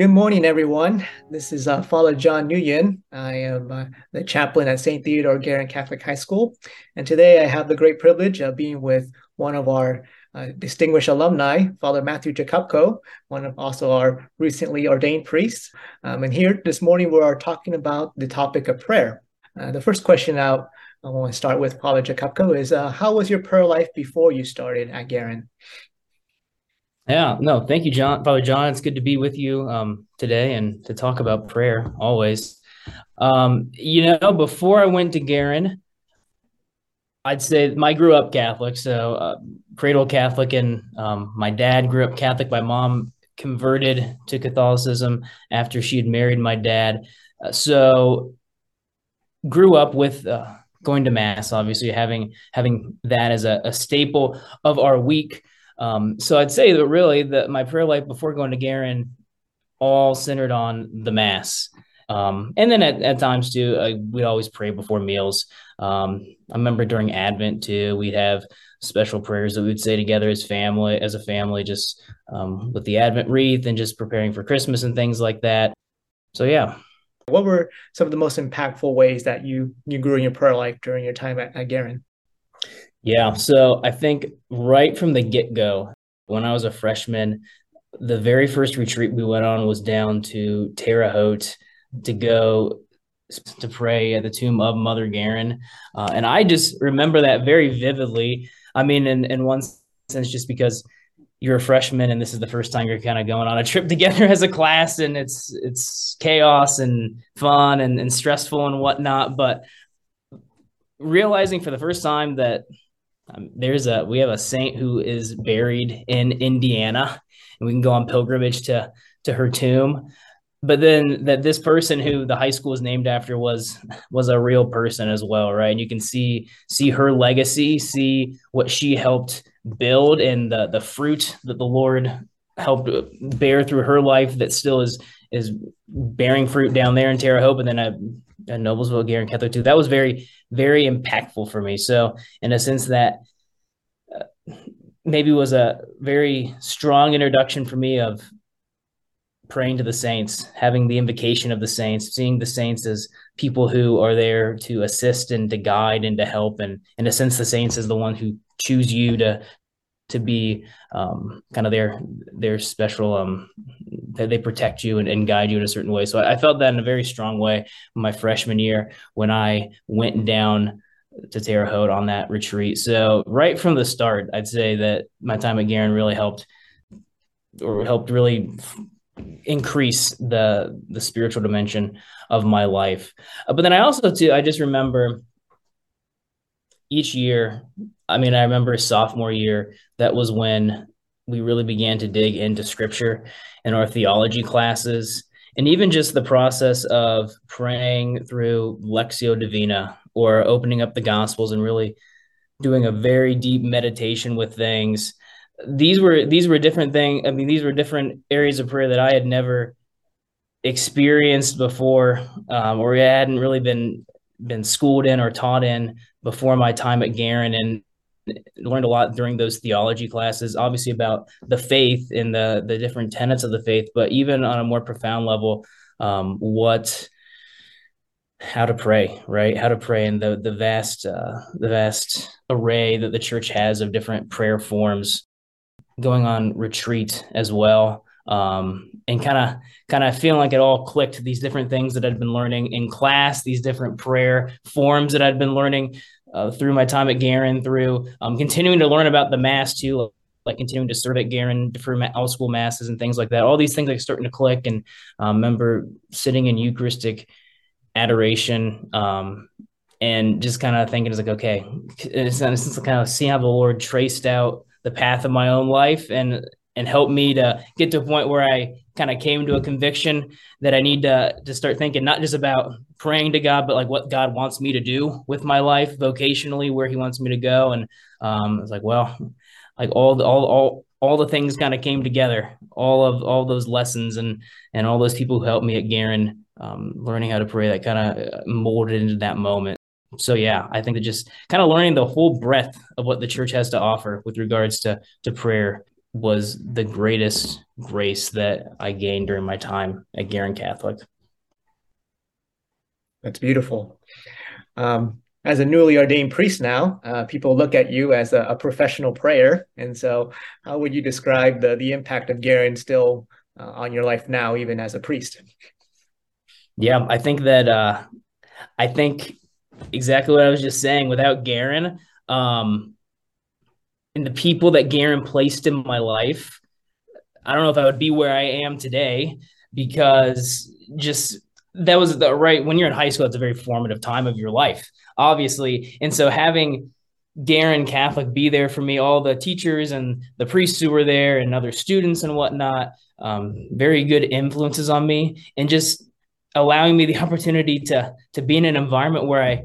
Good morning, everyone. This is uh, Father John Nguyen. I am uh, the chaplain at St. Theodore Guerin Catholic High School. And today I have the great privilege of being with one of our uh, distinguished alumni, Father Matthew Jakupco, one of also our recently ordained priests. Um, and here this morning we are talking about the topic of prayer. Uh, the first question out I want to start with Father Jakupco is uh, how was your prayer life before you started at Guerin? Yeah, no, thank you, John. Father John, it's good to be with you um, today and to talk about prayer always. Um, you know, before I went to Guerin, I'd say I grew up Catholic, so uh, cradle Catholic, and um, my dad grew up Catholic. My mom converted to Catholicism after she had married my dad. Uh, so grew up with uh, going to mass, obviously having having that as a, a staple of our week. Um, so I'd say that really that my prayer life before going to Guerin all centered on the mass. Um, and then at, at times too, we'd always pray before meals. Um, I remember during Advent too, we'd have special prayers that we'd say together as family, as a family, just um, with the Advent wreath and just preparing for Christmas and things like that. So yeah. What were some of the most impactful ways that you you grew in your prayer life during your time at, at Guerin? Yeah. So I think right from the get go, when I was a freshman, the very first retreat we went on was down to Terre Haute to go to pray at the tomb of Mother Guerin. Uh, and I just remember that very vividly. I mean, in, in one sense, just because you're a freshman and this is the first time you're kind of going on a trip together as a class and it's it's chaos and fun and, and stressful and whatnot. But realizing for the first time that um, there's a we have a saint who is buried in Indiana, and we can go on pilgrimage to to her tomb. But then that this person who the high school is named after was was a real person as well, right? And you can see see her legacy, see what she helped build, and the the fruit that the Lord helped bear through her life that still is is bearing fruit down there in Terre Haute, and then a at Noblesville, Guerin Catholic too. That was very very impactful for me. So, in a sense, that maybe was a very strong introduction for me of praying to the saints, having the invocation of the saints, seeing the saints as people who are there to assist and to guide and to help. And in a sense, the saints is the one who choose you to to be um, kind of their their special um, they protect you and, and, guide you in a certain way. So I, I, felt that in a very strong way my freshman year when I went down to Terre Haute on that retreat. So right from the start, I'd say that my time at Guerin really helped or helped really increase the the spiritual dimension of my life. Uh, but then I also too I just remember each year I mean, I remember sophomore year, that was when we really began to dig into scripture in our theology classes. And even just the process of praying through Lectio Divina or opening up the Gospels and really doing a very deep meditation with things. These were these were different thing. I mean, these were different areas of prayer that I had never experienced before, um, or I hadn't really been been schooled in or taught in before my time at Guerin. And learned a lot during those theology classes, obviously about the faith and the the different tenets of the faith, but even on a more profound level, um, what how to pray, right? How to pray and the the vast uh, the vast array that the church has of different prayer forms, going on retreat as well. Um, and kind of kind of feeling like it all clicked these different things that I'd been learning in class, these different prayer forms that I'd been learning uh, through my time at Guerin, through um, continuing to learn about the mass too, like continuing to serve at Guerin for all school masses and things like that. All these things like starting to click, and um, remember sitting in Eucharistic adoration um, and just kind of thinking, it's like okay, it's, it's kind of seeing how the Lord traced out the path of my own life and and helped me to get to a point where I kind of came to a conviction that I need to to start thinking not just about praying to God, but like what God wants me to do with my life vocationally, where He wants me to go. And um, it's like, well, like all the all all all the things kind of came together, all of all those lessons and and all those people who helped me at Guerin, um, learning how to pray, that kind of molded into that moment. So yeah, I think that just kind of learning the whole breadth of what the church has to offer with regards to to prayer was the greatest grace that I gained during my time at Guerin Catholic. That's beautiful. Um, as a newly ordained priest now, uh, people look at you as a, a, professional prayer. And so, how would you describe the the impact of Guerin still uh, on your life now, even as a priest? Yeah, I think that uh, I think exactly what I was just saying. Without Guerin, um, and the people that Guerin placed in my life, I don't know if I would be where I am today because just that was the right when you're in high school, it's a very formative time of your life, obviously. And so having Guerin Catholic be there for me, all the teachers and the priests who were there and other students and whatnot, um, very good influences on me and just allowing me the opportunity to to be in an environment where I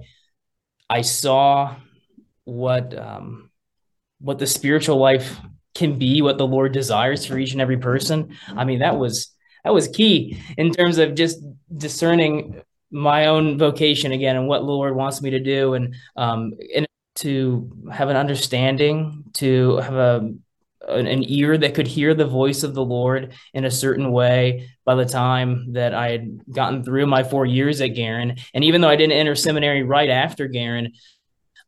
I saw what um, what the spiritual life can be, what the Lord desires for each and every person. I mean, that was that was key in terms of just discerning my own vocation again and what the Lord wants me to do, and um, and to have an understanding, to have a an ear that could hear the voice of the Lord in a certain way by the time that I had gotten through my four years at Guerin. And even though I didn't enter seminary right after Guerin,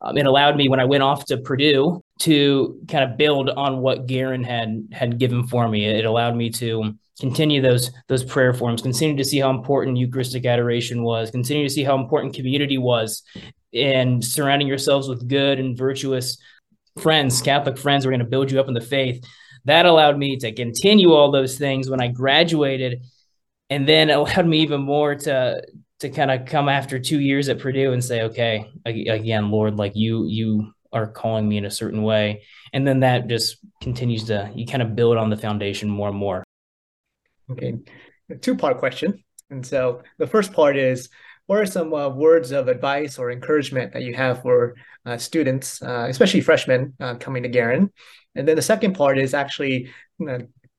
um, it allowed me when I went off to Purdue to kind of build on what Guerin had had given for me. It allowed me to continue those those prayer forms, continue to see how important Eucharistic adoration was, continue to see how important community was, and surrounding yourselves with good and virtuous friends, Catholic friends, who are going to build you up in the faith. That allowed me to continue all those things when I graduated, and then allowed me even more to to kind of come after two years at Purdue and say, okay, again, Lord, like you you are calling me in a certain way, and then that just continues to you kind of build on the foundation more and more. Okay, two part question. And so the first part is what are some uh, words of advice or encouragement that you have for uh, students, uh, especially freshmen uh, coming to Guerin? And then the second part is actually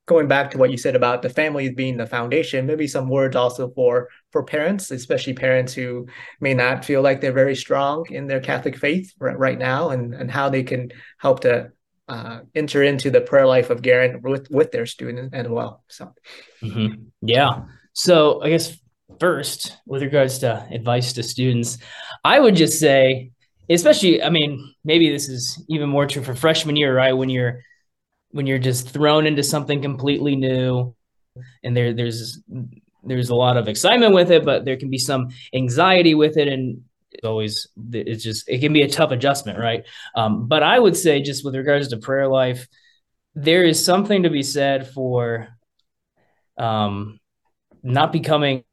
going back to what you said about the family being the foundation. Maybe some words also for for parents, especially parents who may not feel like they're very strong in their Catholic faith right, right now, and and how they can help to uh, enter into the prayer life of Guerin with with their students as well. So, mm-hmm. yeah. So I guess first, with regards to advice to students, I would just say, especially, I mean, maybe this is even more true for freshman year, right? When you're when you're just thrown into something completely new, and there there's there's a lot of excitement with it, but there can be some anxiety with it, and it's always it's just it can be a tough adjustment, right? Um, but I would say, just with regards to prayer life, there is something to be said for um, not becoming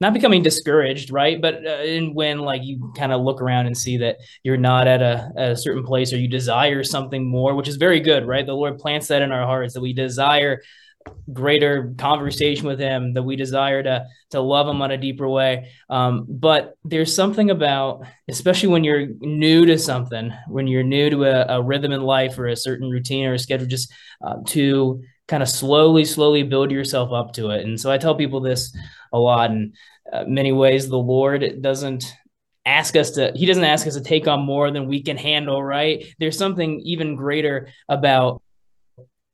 not becoming discouraged, right? But uh, when like you kind of look around and see that you're not at a, at a certain place or you desire something more, which is very good, right? The Lord plants that in our hearts that we desire greater conversation with him that we desire to to love him on a deeper way um, but there's something about especially when you're new to something when you're new to a, a rhythm in life or a certain routine or a schedule just uh, to kind of slowly slowly build yourself up to it and so i tell people this a lot in uh, many ways the lord doesn't ask us to he doesn't ask us to take on more than we can handle right there's something even greater about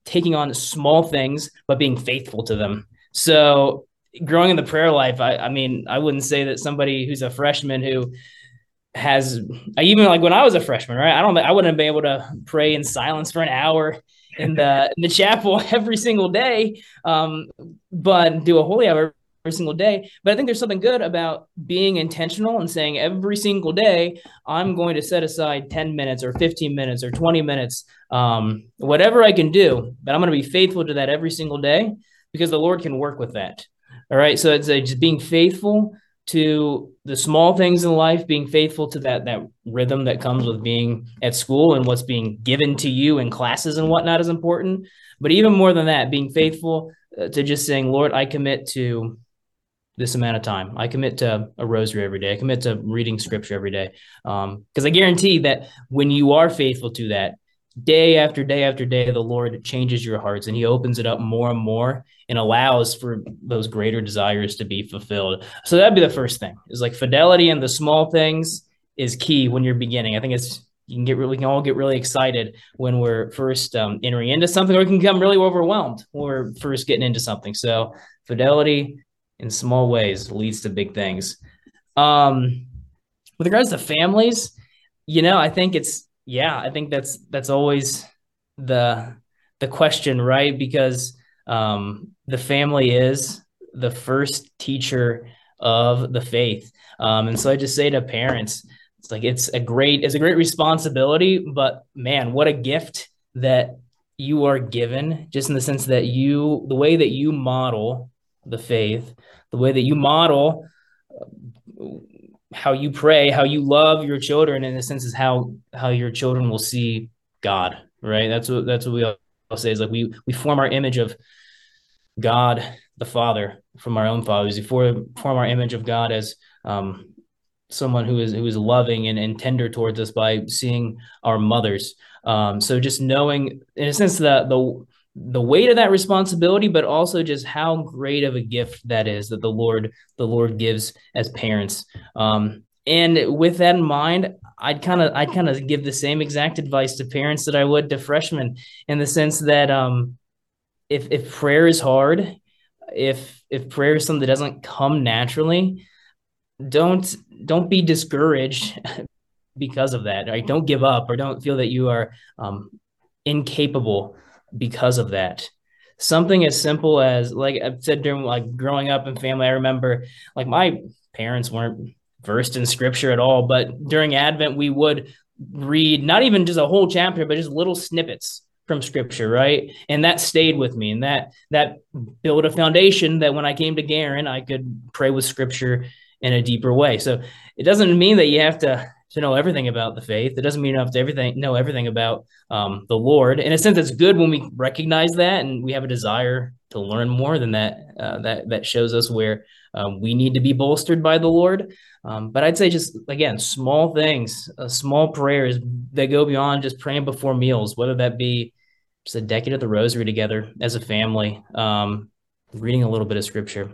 taking on small things but being faithful to them so growing in the prayer life i, I mean i wouldn't say that somebody who's a freshman who has even like when I was a freshman, right? I don't I wouldn't have been able to pray in silence for an hour in the in the chapel every single day, um, but do a holy hour every single day. But I think there's something good about being intentional and saying every single day I'm going to set aside 10 minutes or 15 minutes or 20 minutes, um, whatever I can do, but I'm going to be faithful to that every single day because the Lord can work with that. All right, so it's just being faithful to the small things in life, being faithful to that that rhythm that comes with being at school and what's being given to you in classes and whatnot is important. But even more than that, being faithful uh, to just saying, Lord, I commit to this amount of time. I commit to a rosary every day. I commit to reading scripture every day. Because um, I guarantee that when you are faithful to that, day after day after day, the Lord changes your hearts and He opens it up more and more and allows for those greater desires to be fulfilled. So that'd be the first thing is like fidelity in the small things is key when you're beginning. I think it's you can get really, we can all get really excited when we're first um, entering into something, or we can become really overwhelmed when we're first getting into something. So fidelity in small ways leads to big things. Um, with regards to families, you know, I think it's yeah, I think that's that's always the the question, right? Because um, the family is the first teacher of the faith, um, and so I just say to parents, it's like it's a great it's a great responsibility, but man, what a gift that you are given, just in the sense that you the way that you model the faith, the way that you model how you pray, how you love your children, in a sense, is how how your children will see God. Right. That's what that's what we all say is like we we form our image of God the Father from our own fathers. We form form our image of God as um, someone who is who is loving and, and tender towards us by seeing our mothers. Um, so just knowing, in a sense, that the the weight of that responsibility, but also just how great of a gift that is that the Lord the Lord gives as parents. Um, and with that in mind, I'd kind of I'd kind of give the same exact advice to parents that I would to freshmen in the sense that um, if if prayer is hard, if if prayer is something that doesn't come naturally, don't don't be discouraged because of that. Right? Don't give up or don't feel that you are um, incapable because of that. Something as simple as like I've said during like growing up in family, I remember like my parents weren't versed in scripture at all, but during Advent we would read not even just a whole chapter, but just little snippets from scripture, right? And that stayed with me and that that built a foundation that when I came to Guerin, I could pray with scripture in a deeper way. So it doesn't mean that you have to to know everything about the faith. It doesn't mean you have to everything know everything about um, the Lord. In a sense, it's good when we recognize that and we have a desire to learn more. Than that uh, that that shows us where um, we need to be bolstered by the Lord. Um, but I'd say just again, small things, uh, small prayers that go beyond just praying before meals, whether that be just a decade of the Rosary together as a family, um, reading a little bit of Scripture.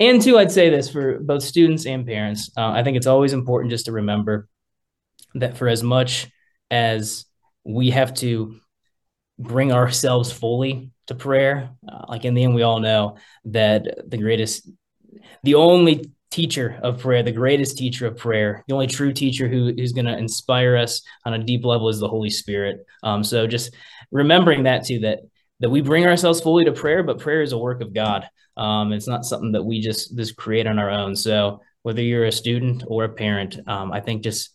And two, I'd say this for both students and parents. Uh, I think it's always important just to remember that for as much as we have to bring ourselves fully to prayer, uh, like in the end, we all know that the greatest, the only teacher of prayer, the greatest teacher of prayer, the only true teacher who is going to inspire us on a deep level is the Holy Spirit. Um, so just remembering that too, that that we bring ourselves fully to prayer, but prayer is a work of God. Um, it's not something that we just just create on our own. So whether you're a student or a parent, um, I think just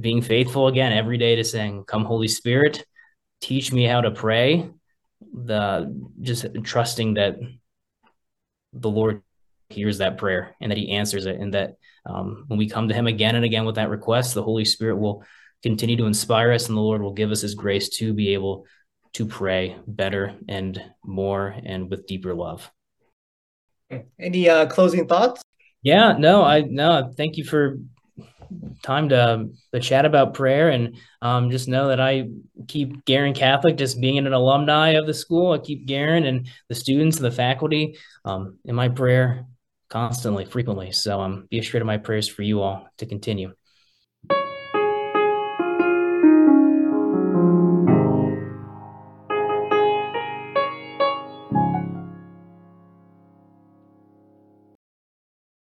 being faithful again every day to saying, "Come, Holy Spirit, teach me how to pray." The just trusting that the Lord hears that prayer and that He answers it, and that um, when we come to Him again and again with that request, the Holy Spirit will continue to inspire us, and the Lord will give us His grace to be able to pray better and more and with deeper love. Any uh, closing thoughts? Yeah, no, I no. Thank you for time to, to chat about prayer and um, just know that I keep Guerin Catholic, just being an alumni of the school. I keep Guerin and the students and the faculty um, in my prayer constantly, frequently. So um, be assured of my prayers for you all to continue.